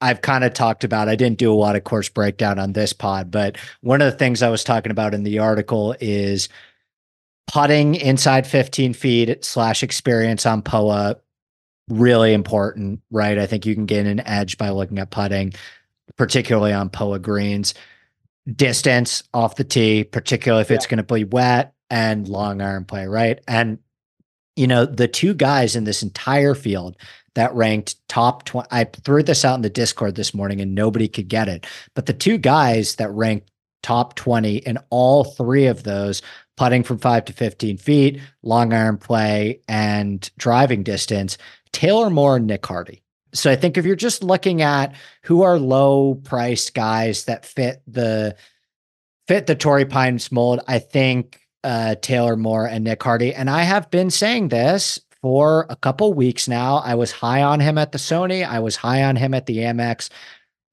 I've kind of talked about. I didn't do a lot of course breakdown on this pod, but one of the things I was talking about in the article is putting inside 15 feet slash experience on POA. Really important, right? I think you can gain an edge by looking at putting, particularly on POA greens. Distance off the tee, particularly if yeah. it's going to be wet and long iron play, right? And you know, the two guys in this entire field that ranked top 20. I threw this out in the Discord this morning and nobody could get it. But the two guys that ranked top 20 in all three of those putting from five to 15 feet, long iron play, and driving distance, Taylor Moore and Nick Hardy. So I think if you're just looking at who are low priced guys that fit the fit the Torrey Pines mold, I think uh, Taylor Moore and Nick Hardy. And I have been saying this for a couple weeks now. I was high on him at the Sony. I was high on him at the Amex.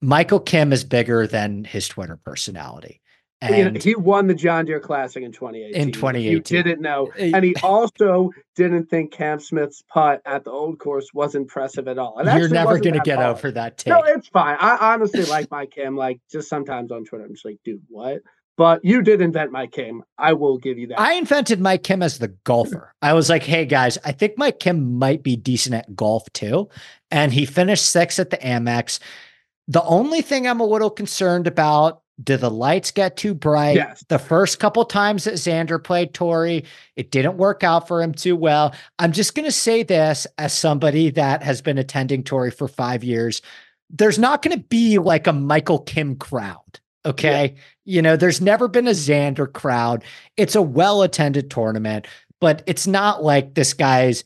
Michael Kim is bigger than his Twitter personality. And he won the John Deere Classic in 2018. In 2018. You didn't know. And he also didn't think Cam Smith's putt at the old course was impressive at all. You're never going to get hard. over that take. No, it's fine. I honestly like my Kim. Like, just sometimes on Twitter, I'm just like, dude, what? But you did invent Mike Kim. I will give you that. I invented Mike Kim as the golfer. I was like, hey guys, I think Mike Kim might be decent at golf too. And he finished sixth at the Amex. The only thing I'm a little concerned about do the lights get too bright? Yes. The first couple times that Xander played Torrey, it didn't work out for him too well. I'm just going to say this as somebody that has been attending Torrey for five years. There's not going to be like a Michael Kim crowd. Okay. Yeah. You know, there's never been a Xander crowd. It's a well attended tournament, but it's not like this guy's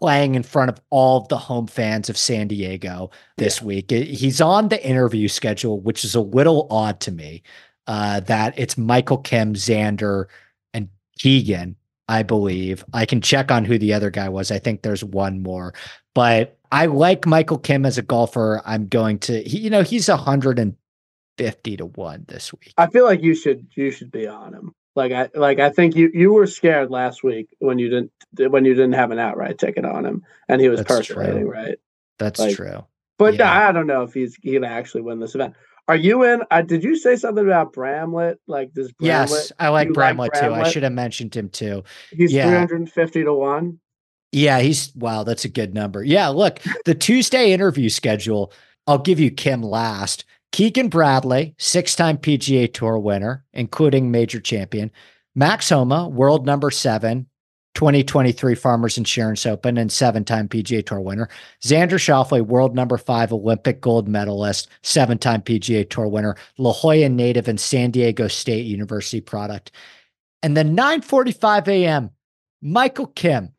playing in front of all of the home fans of San Diego this yeah. week. He's on the interview schedule, which is a little odd to me. uh, that it's Michael Kim, Xander, and Keegan, I believe. I can check on who the other guy was. I think there's one more, but I like Michael Kim as a golfer. I'm going to, he, you know, he's 150 to one this week. I feel like you should you should be on him. Like I like I think you you were scared last week when you didn't when you didn't have an outright ticket on him and he was That's true. right? That's Like, true. But Yeah. I don't know if he's he'd actually win this event. Are you in? Uh, did you say something about Bramlett? Like this? Bramlett? Yes, I like you like Bramlett too. I should have mentioned him too. He's yeah. three hundred and fifty to one. Yeah, he's wow, that's a good number. Yeah, look, the Tuesday interview schedule, I'll give you Kim last. Keegan Bradley, six time PGA Tour winner, including major champion. Max Homa, world number seven, 2023 Farmers Insurance Open, and seven time PGA Tour winner. Xander Schauffele, world number five, Olympic gold medalist, seven time PGA Tour winner. La Jolla native and San Diego State University product. And then 9:45 a.m. Michael Kim,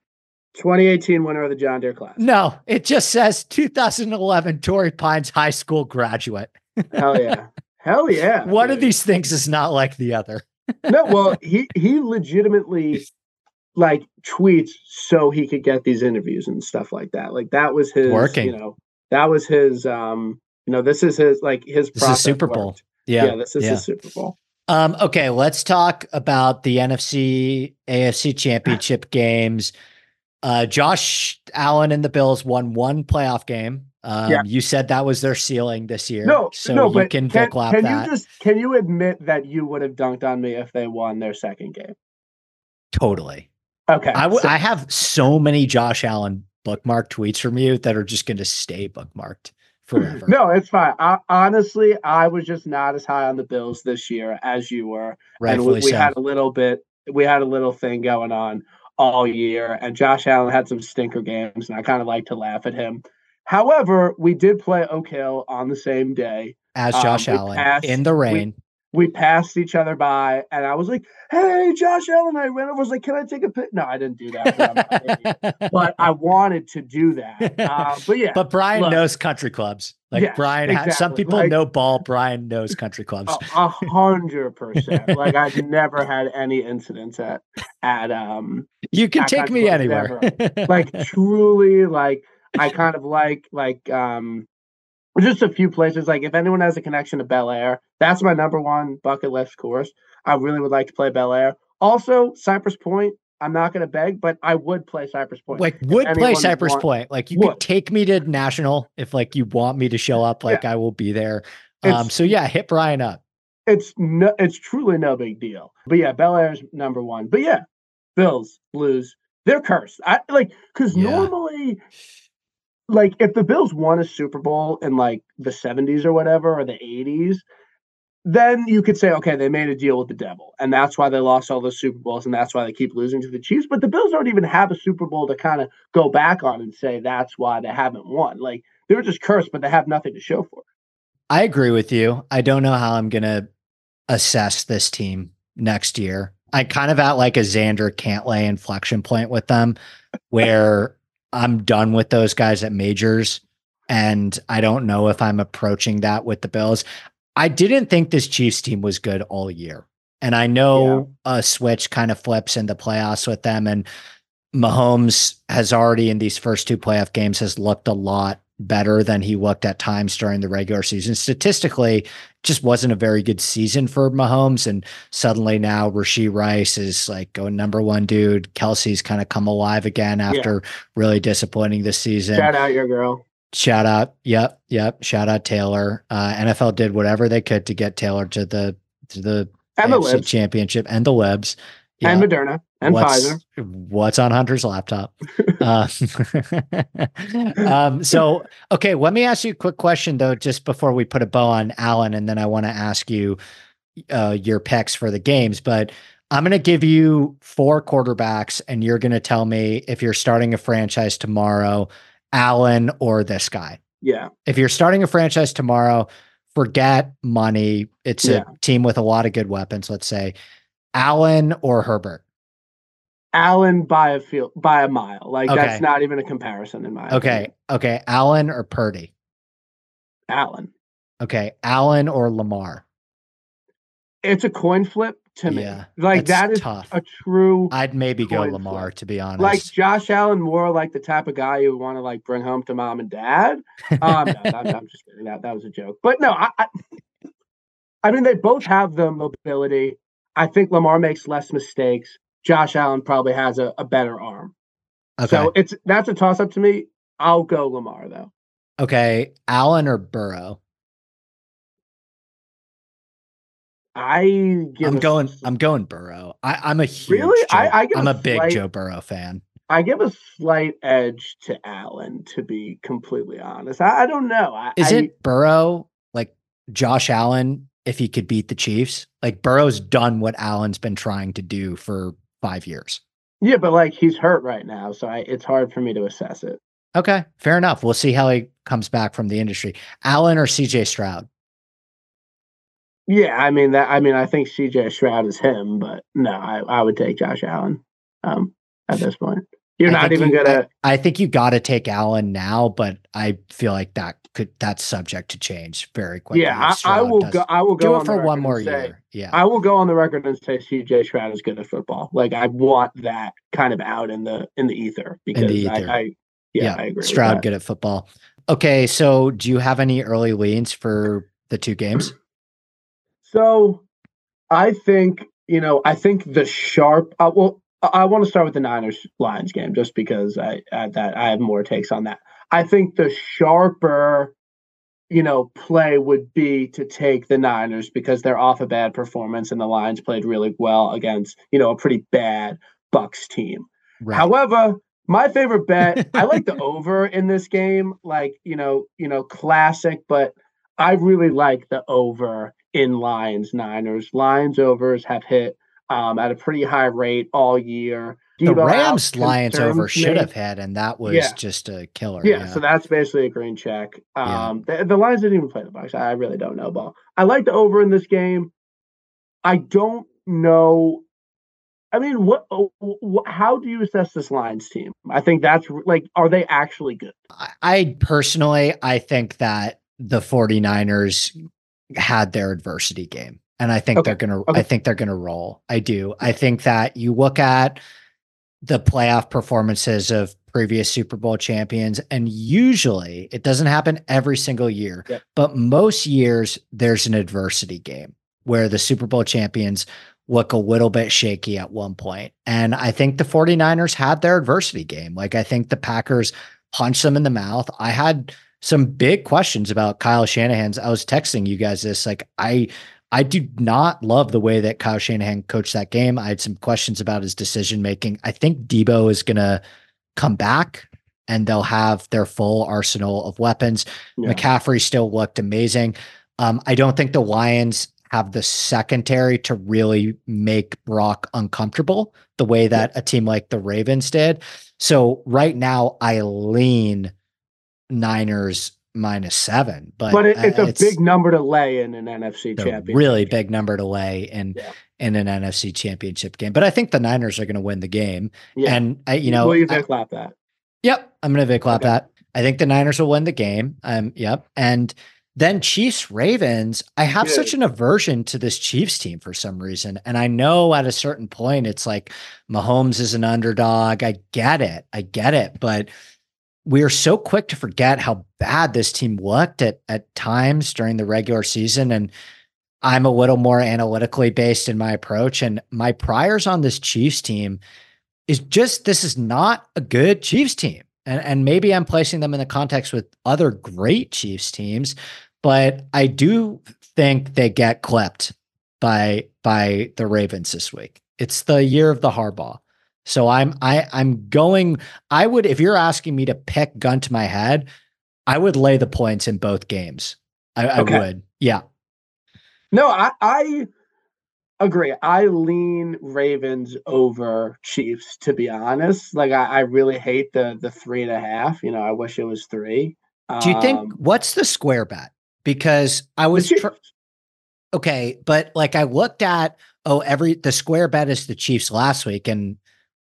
2018 winner of the John Deere Class. no, it just says 2011 Torrey Pines High School graduate. Hell yeah. Hell yeah. One of these things is not like the other. no, well, he he legitimately like tweets so he could get these interviews and stuff like that. Like that was his Working. you know, that was his um you know, this is his like his This is Super Bowl. worked. Yeah. Yeah, this is yeah. his Super Bowl. Um, okay, let's talk about the NFC AFC championship games. Uh, Josh Allen and the Bills won one playoff game. Um, Yeah. you said that was their ceiling this year. No, so no, you can can, can that. you just can you admit that you would have dunked on me if they won their second game? totally. Okay. I w- so- I have so many Josh Allen bookmark tweets from you that are just going to stay bookmarked forever. no, it's fine. I, honestly, I was just not as high on the Bills this year as you were. and rightfully we, we so. had a little bit we had a little thing going on all year and josh allen had some stinker games and i kind of like to laugh at him however we did play oak hill on the same day As um, Josh we Allen passed- in the rain. we passed each other by and i was like hey josh allen i ran over I was like can i take a pic no i didn't do that but, I'm not an idiot. But I wanted to do that uh, but yeah But Brian look. knows country clubs. Like Yes, Brian, ha- some people Like- know ball. Brian knows country clubs. a a hundred percent like i've never had any incidents at at um you can take me anywhere. like truly like i kind of like like um just a few places like if anyone has a connection to bel air that's my number one bucket list course i really would like to play bel air also cypress point i'm not going to beg but i would play cypress point like would play Cypress want- Point. Like you would. could take me to national if like you want me to show up. Like I will be there. Um, so yeah, hit Brian up. it's no it's truly no big deal but yeah bel air's number one but yeah bills blues they're cursed i like because Yeah. normally like if the bills won a super bowl in like the 70s or whatever or the 80s then you could say okay they made a deal with the devil and that's why they lost all those super bowls and that's why they keep losing to the chiefs but the bills don't even have a super bowl to kind of go back on and say that's why they haven't won like they were just cursed but they have nothing to show for it I agree with you. I don't know how I'm gonna assess this team next year. I kind of at like a Xander Cantlay inflection point with them where I'm done with those guys at majors. And I don't know if I'm approaching that with the Bills. I didn't think this Chiefs team was good all year. And I know a switch kind of flips in the playoffs with them. And Mahomes has already in these first two playoff games has looked a lot better than he looked at times during the regular season. Statistically, just wasn't a very good season for Mahomes. And suddenly now Rashee Rice is like going number one dude. Kelce's kind of come alive again after really disappointing this season. shout out your girl Shout out. Yep. Yep. Shout out Taylor. Uh, NFL did whatever they could to get Taylor to the to the and the AFC championship and the libs. and Moderna and what's, Pfizer. What's on Hunter's laptop? uh, um, so, okay, let me ask you a quick question though, just before we put a bow on Allen, and then I want to ask you uh, your picks for the games. But I'm going to give you four quarterbacks, and you're going to tell me if you're starting a franchise tomorrow, Allen or this guy. Yeah, If you're starting a franchise tomorrow, forget money. It's Yeah. a team with a lot of good weapons. Let's say Allen or Herbert. Allen by a field by a mile. Like Okay. that's not even a comparison in my Okay. opinion. Okay. Allen or Purdy. Allen. Okay. Allen or Lamar. it's a coin flip to me. Yeah, like that's tough. a true I'd maybe go Lamar flip. to be honest. like Josh Allen more like the type of guy you would want to like bring home to mom and dad. Um, no, I'm, I'm just kidding. That that was a joke. But no, I, I I mean they both have the mobility. I think Lamar makes less mistakes. Josh Allen probably has a, a better arm. okay. So it's that's a toss up to me. I'll go Lamar though. okay, Allen or Burrow? I give I'm going. s- I'm going Burrow. I, I'm a huge. Really? I- Joe- I give I'm a a big slight- Joe Burrow fan. I give a slight edge to Allen, to be completely honest. I, I don't know. I, Is I, it Burrow like Josh Allen if he could beat the Chiefs? Like Burrow's done what Allen's been trying to do for five years. Yeah, but like he's hurt right now, so I, it's hard for me to assess it. Okay, fair enough. We'll see how he comes back from the industry. Allen or CJ Stroud? Yeah, I mean that. I mean, I think CJ Stroud is him, but no, I, I would take Josh Allen. Um, at this point, you're I not even you- gonna. I, I think you got to take Allen now, but I feel like that could that's subject to change very quickly. yeah, I, I will does- go. I will go do it the for one more say- year. Yeah. I will go on the record and say CJ Stroud is good at football. Like I want that kind of out in the in the ether because ether. I, I yeah, I agree. with Stroud good at football. Okay, so do you have any early leans for the two games? So I think, you know, I think the sharp, uh, well, I, want to start with the Niners Lions game just because I, I that I have more takes on that. I think the sharper, you know, play would be to take the Niners because they're off a bad performance and the Lions played really well against, you know, a pretty bad Bucks team. Right. However, my favorite bet, I like the over in this game, like, you know, you know, classic, but I really like the over in Lions Niners. Lions overs have hit um, at a pretty high rate all year. the Deebo Rams Lions over should have had, and that was Yeah. just a killer. Yeah, so that's basically a green check. Yeah. Um, the, the Lions didn't even play the Bucks. I really don't know ball. I like the over in this game. I don't know. I mean, what, what? How do you assess this Lions team? I think that's like, are they actually good? I, I personally, I think that the 49ers had their adversity game. And I think Okay, they're gonna okay. I think they're gonna roll. I do. I think that you look at the playoff performances of previous Super Bowl champions, and usually it doesn't happen every single year, Yep. but most years there's an adversity game where the Super Bowl champions look a little bit shaky at one point. And I think the 49ers had their adversity game. Like I think the Packers punched them in the mouth. I had some big questions about Kyle Shanahan's. I was texting you guys this. Like I I do not love the way that Kyle Shanahan coached that game. I had some questions about his decision making. I think Deebo is gonna come back and they'll have their full arsenal of weapons. Yeah. McCaffrey still looked amazing. Um, I don't think the Lions have the secondary to really make Brock uncomfortable the way that a team like the Ravens did. So right now, I lean Niners minus seven, but, But it, uh, it's a big number to lay in an NFC a championship. really big number to lay in Yeah. in an NFC championship game. But I think the Niners are going to win the game, Yeah. and I, you know, will you I- Vic lap that? Yep, I'm gonna Vic lap Okay. that. I think the Niners will win the game. Um, yep, and then Chiefs Ravens. I have such an aversion to this Chiefs team for some reason, and I know at a certain point it's like Mahomes is an underdog. I get it, I get it, but we are so quick to forget how bad this team looked at at times during the regular season, and I'm a little more analytically based in my approach, and my priors on this Chiefs team is just this is not a good Chiefs team. And, and maybe I'm placing them in the context with other great Chiefs teams, but I do think they get clipped by by the Ravens this week. It's the year of the Harbaugh. So I'm I I'm going I would if you're asking me to pick gun to my head, I would lay the points in both games. I, Okay. I would. Yeah. No, I, I agree. I lean Ravens over Chiefs, to be honest. Like I, I really hate the the three and a half. You know, I wish it was three. Do you think Um, what's the square bet? Because I was tr- Okay, but like I looked at oh every the square bet is the Chiefs last week and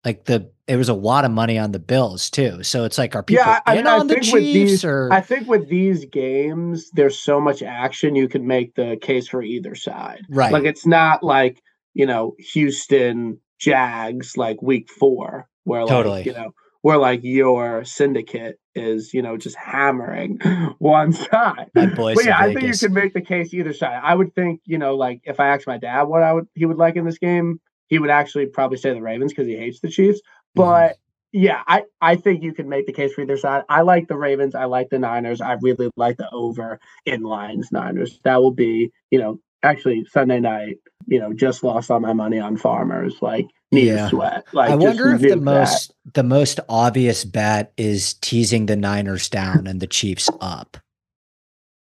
like the it was a lot of money on the Bills too. So it's like, are people Yeah, I- in I on the think with Chiefs these- or I think with these games, there's so much action you can make the case for either side. right? Like it's not like you know Houston Jags like week four, where like Totally. you know where like your syndicate is you know just hammering one side. But yeah, I think you could make the case either side. I would think you know like if I asked my dad what I would he would like in this game, he would actually probably say the Ravens because he hates the Chiefs. Mm-hmm. But yeah, I, I think you can make the case for either side. I like the Ravens. I like the Niners. I really like the over in Lions Niners. That will be, you know, actually Sunday night, you know, just lost all my money on farmers. Like need Yeah. to sweat. Like I wonder if the that. most the most obvious bet is teasing the Niners down and the Chiefs up.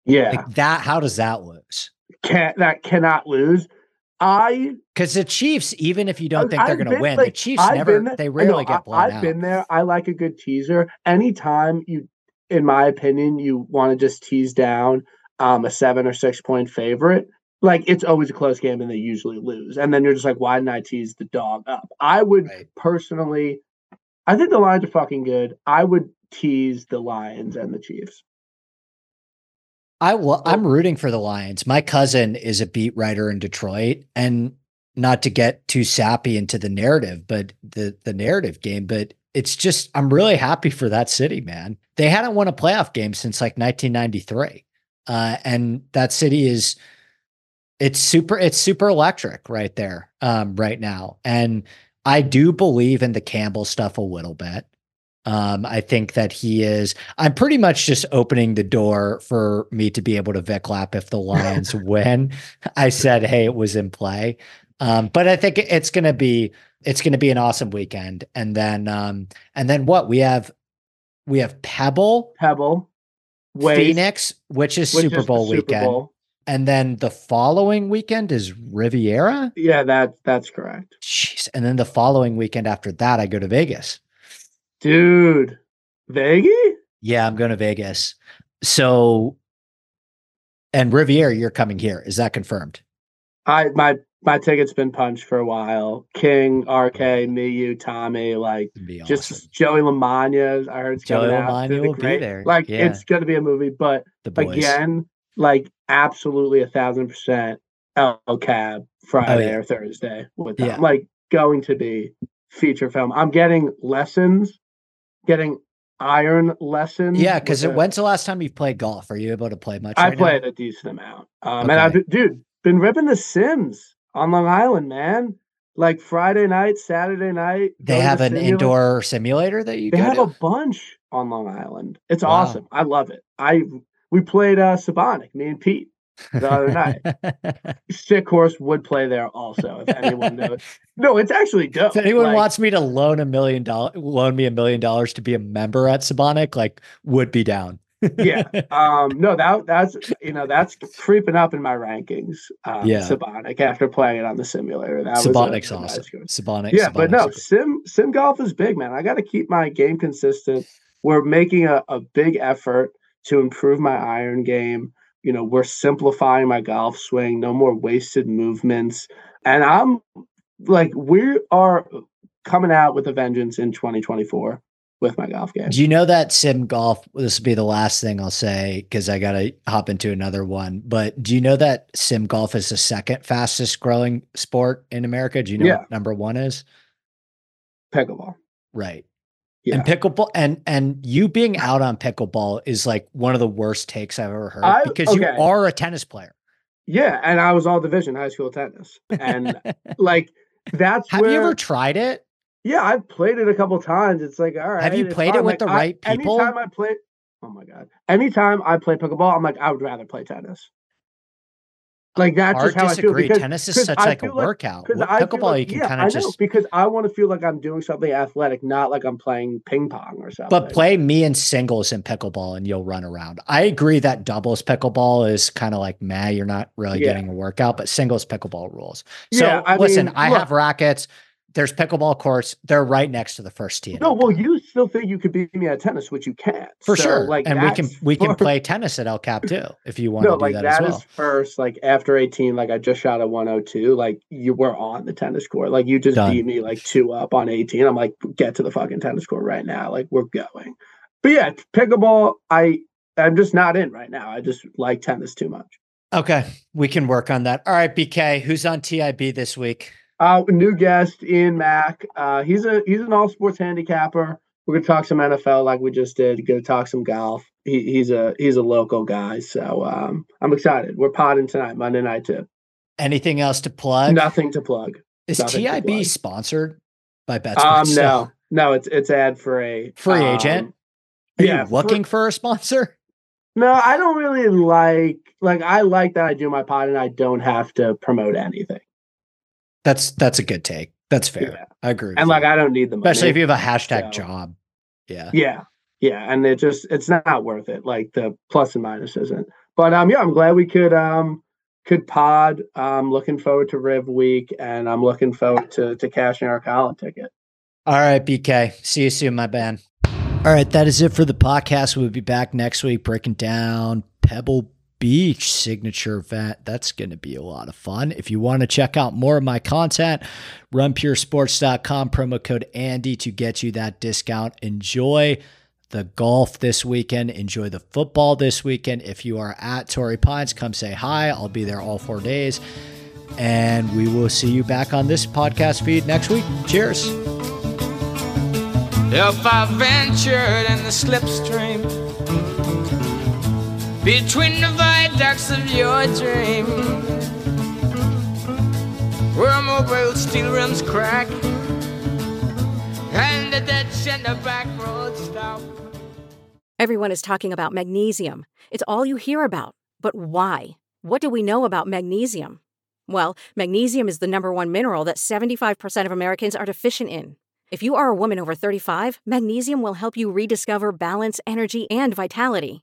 yeah Like that, how does that lose? Can't that cannot lose. I Because the Chiefs, even if you don't think they're going to win, the Chiefs I've never they I rarely get blown I, I've out. been there. I like a good teaser. Anytime you, in my opinion, you want to just tease down um, a seven or six point favorite, like it's always a close game and they usually lose. And then you're just like, why didn't I tease the dog up? I would Right. personally, I think the Lions are fucking good. I would tease the Lions and the Chiefs. I well, I'm rooting for the Lions. My cousin is a beat writer in Detroit, and not to get too sappy into the narrative, but the the narrative game, but it's just I'm really happy for that city, man. They hadn't won a playoff game since like 1993, uh, and that city is it's super it's super electric right there um, right now, and I do believe in the Campbell stuff a little bit. Um, I think that he is. I'm pretty much just opening the door for me to be able to Vic lap if the Lions win. I said, hey, it was in play. Um, but I think it's gonna be it's gonna be an awesome weekend. And then um, and then what we have we have Pebble, Pebble, Phoenix, which is which Super is Bowl Super weekend, Bowl. and then the following weekend is Riviera. Yeah, that that's correct. Jeez. And then the following weekend after that, I go to Vegas. Dude, Vegas? Yeah, I'm going to Vegas. So, and Riviera, you're coming here. Is that confirmed? I my my ticket's been punched for a while. King, RK, me, you, Tommy, like It'd just. Joey Lamagna. I heard it's Joey. Lamagna will be there. Like Yeah. it's gonna be a movie, but again, like absolutely a thousand percent El Cab oh, Friday Oh, yeah. or Thursday with them. Yeah. Like going to be feature film. I'm getting lessons, getting iron lessons. Yeah, because when's the last time you've played golf? Are you able to play much? I right now? played a decent amount. Um, and I've dude been ripping the Sims on Long Island, man. Like Friday night, Saturday night. They have an simulator. indoor simulator that you They have to. a bunch on Long Island. It's Wow. awesome. I love it. I we played uh Sebonack, me and Pete, the other night. Sick Horse would play there also if anyone knows. No, it's actually dope. if anyone Like, wants me to loan a million dollars, loan me a million dollars to be a member at Sebonack, like would be down. yeah. Um, no, that that's you know that's creeping up in my rankings. Um, Yeah. Sebonack after playing it on the simulator. That was Sebonack's a awesome. Sebonack. Yeah, but no, sim sim golf is big, man. I got to keep my game consistent. We're making a, a big effort to improve my iron game. You know, we're simplifying my golf swing. No more wasted movements, and I'm like, we are coming out with a vengeance in 2024 with my golf game. Do you know that sim golf? This will be the last thing I'll say because I got to hop into another one. But do you know that sim golf is the second fastest growing sport in America? Do you know Yeah. what number one is? Pickleball. Right. Yeah. And pickleball and and you being out on pickleball is like one of the worst takes I've ever heard I- because you are a tennis player. Yeah, and I was all division high school tennis, and like that's Have where. you ever tried it? Yeah, I've played it a couple times. It's like, all right. Have you played it with Like, the I- right people? Anytime I play, oh my god, anytime I play pickleball, I'm like, I would rather play tennis. Like that's Hard just how I feel disagree. because Tennis is such like a like- workout. because With I feel Pickleball, like- you can yeah, kind of just because I want to feel like I'm doing something athletic, not like I'm playing ping pong or something. But play me in singles in pickleball and you'll run around. I agree that doubles pickleball is kind of like meh, you're not really Yeah. getting a workout, but singles pickleball rules. So Yeah, I listen, mean, I look- have rackets. There's pickleball courts. They're right next to the first tee. No, well, you still think you could beat me at tennis, which you can't. for So, sure. Like, and we can we can for- play tennis at El Cap too if you want No, to do like that, that as is well. first. Like after eighteen, like I just shot a one hundred two. Like you were on the tennis court. Like you just Done. beat me like two up on eighteen. I'm like, get to the fucking tennis court right now. Like we're going. But yeah, pickleball. I I'm just not in right now. I just like tennis too much. Okay, we can work on that. All right, BK, who's on TIB this week? Uh, new guest Ian Mack. Uh, he's a he's an all sports handicapper. We're gonna talk some NFL like we just did. Gonna talk some golf. He, he's a he's a local guy, so um, I'm excited. We're potting tonight, Monday night too. Anything else to plug? Nothing to plug. Is nothing TIB plug. sponsored by Betsports? Um, no, no, it's it's ad free. Free agent? Um, Are yeah, you looking for a sponsor? no, I don't really like like I like that I do my pod and I don't have to promote anything. That's that's a good take. That's fair. Yeah. I agree. And like you. I don't need the money. especially if you have a hashtag So- job. Yeah. Yeah. Yeah. And it just it's not worth it. Like the plus and minus isn't. But um yeah, I'm glad we could um could pod. I'm looking forward to Riv Week and I'm looking forward to to cashing our Collin ticket. All right, BK. See you soon, my man. All right, that is it for the podcast. We'll be back next week breaking down Pebble Beach signature event. That's going to be a lot of fun. If you want to check out more of my content, runpuresports.com, promo code Andy to get you that discount. Enjoy the golf this weekend. Enjoy the football this weekend. If you are at Torrey Pines, come say hi. I'll be there all four days. And we will see you back on this podcast feed next week. Cheers. If I ventured in the slipstream between the viaducts of your dream, where mobile steel rims crack and the ditch and the back road stop. Everyone is talking about magnesium. It's all you hear about. But why? What do we know about magnesium? Well, magnesium is the number one mineral that 75% of Americans are deficient in. If you are a woman over 35, magnesium will help you rediscover balance, energy, and vitality.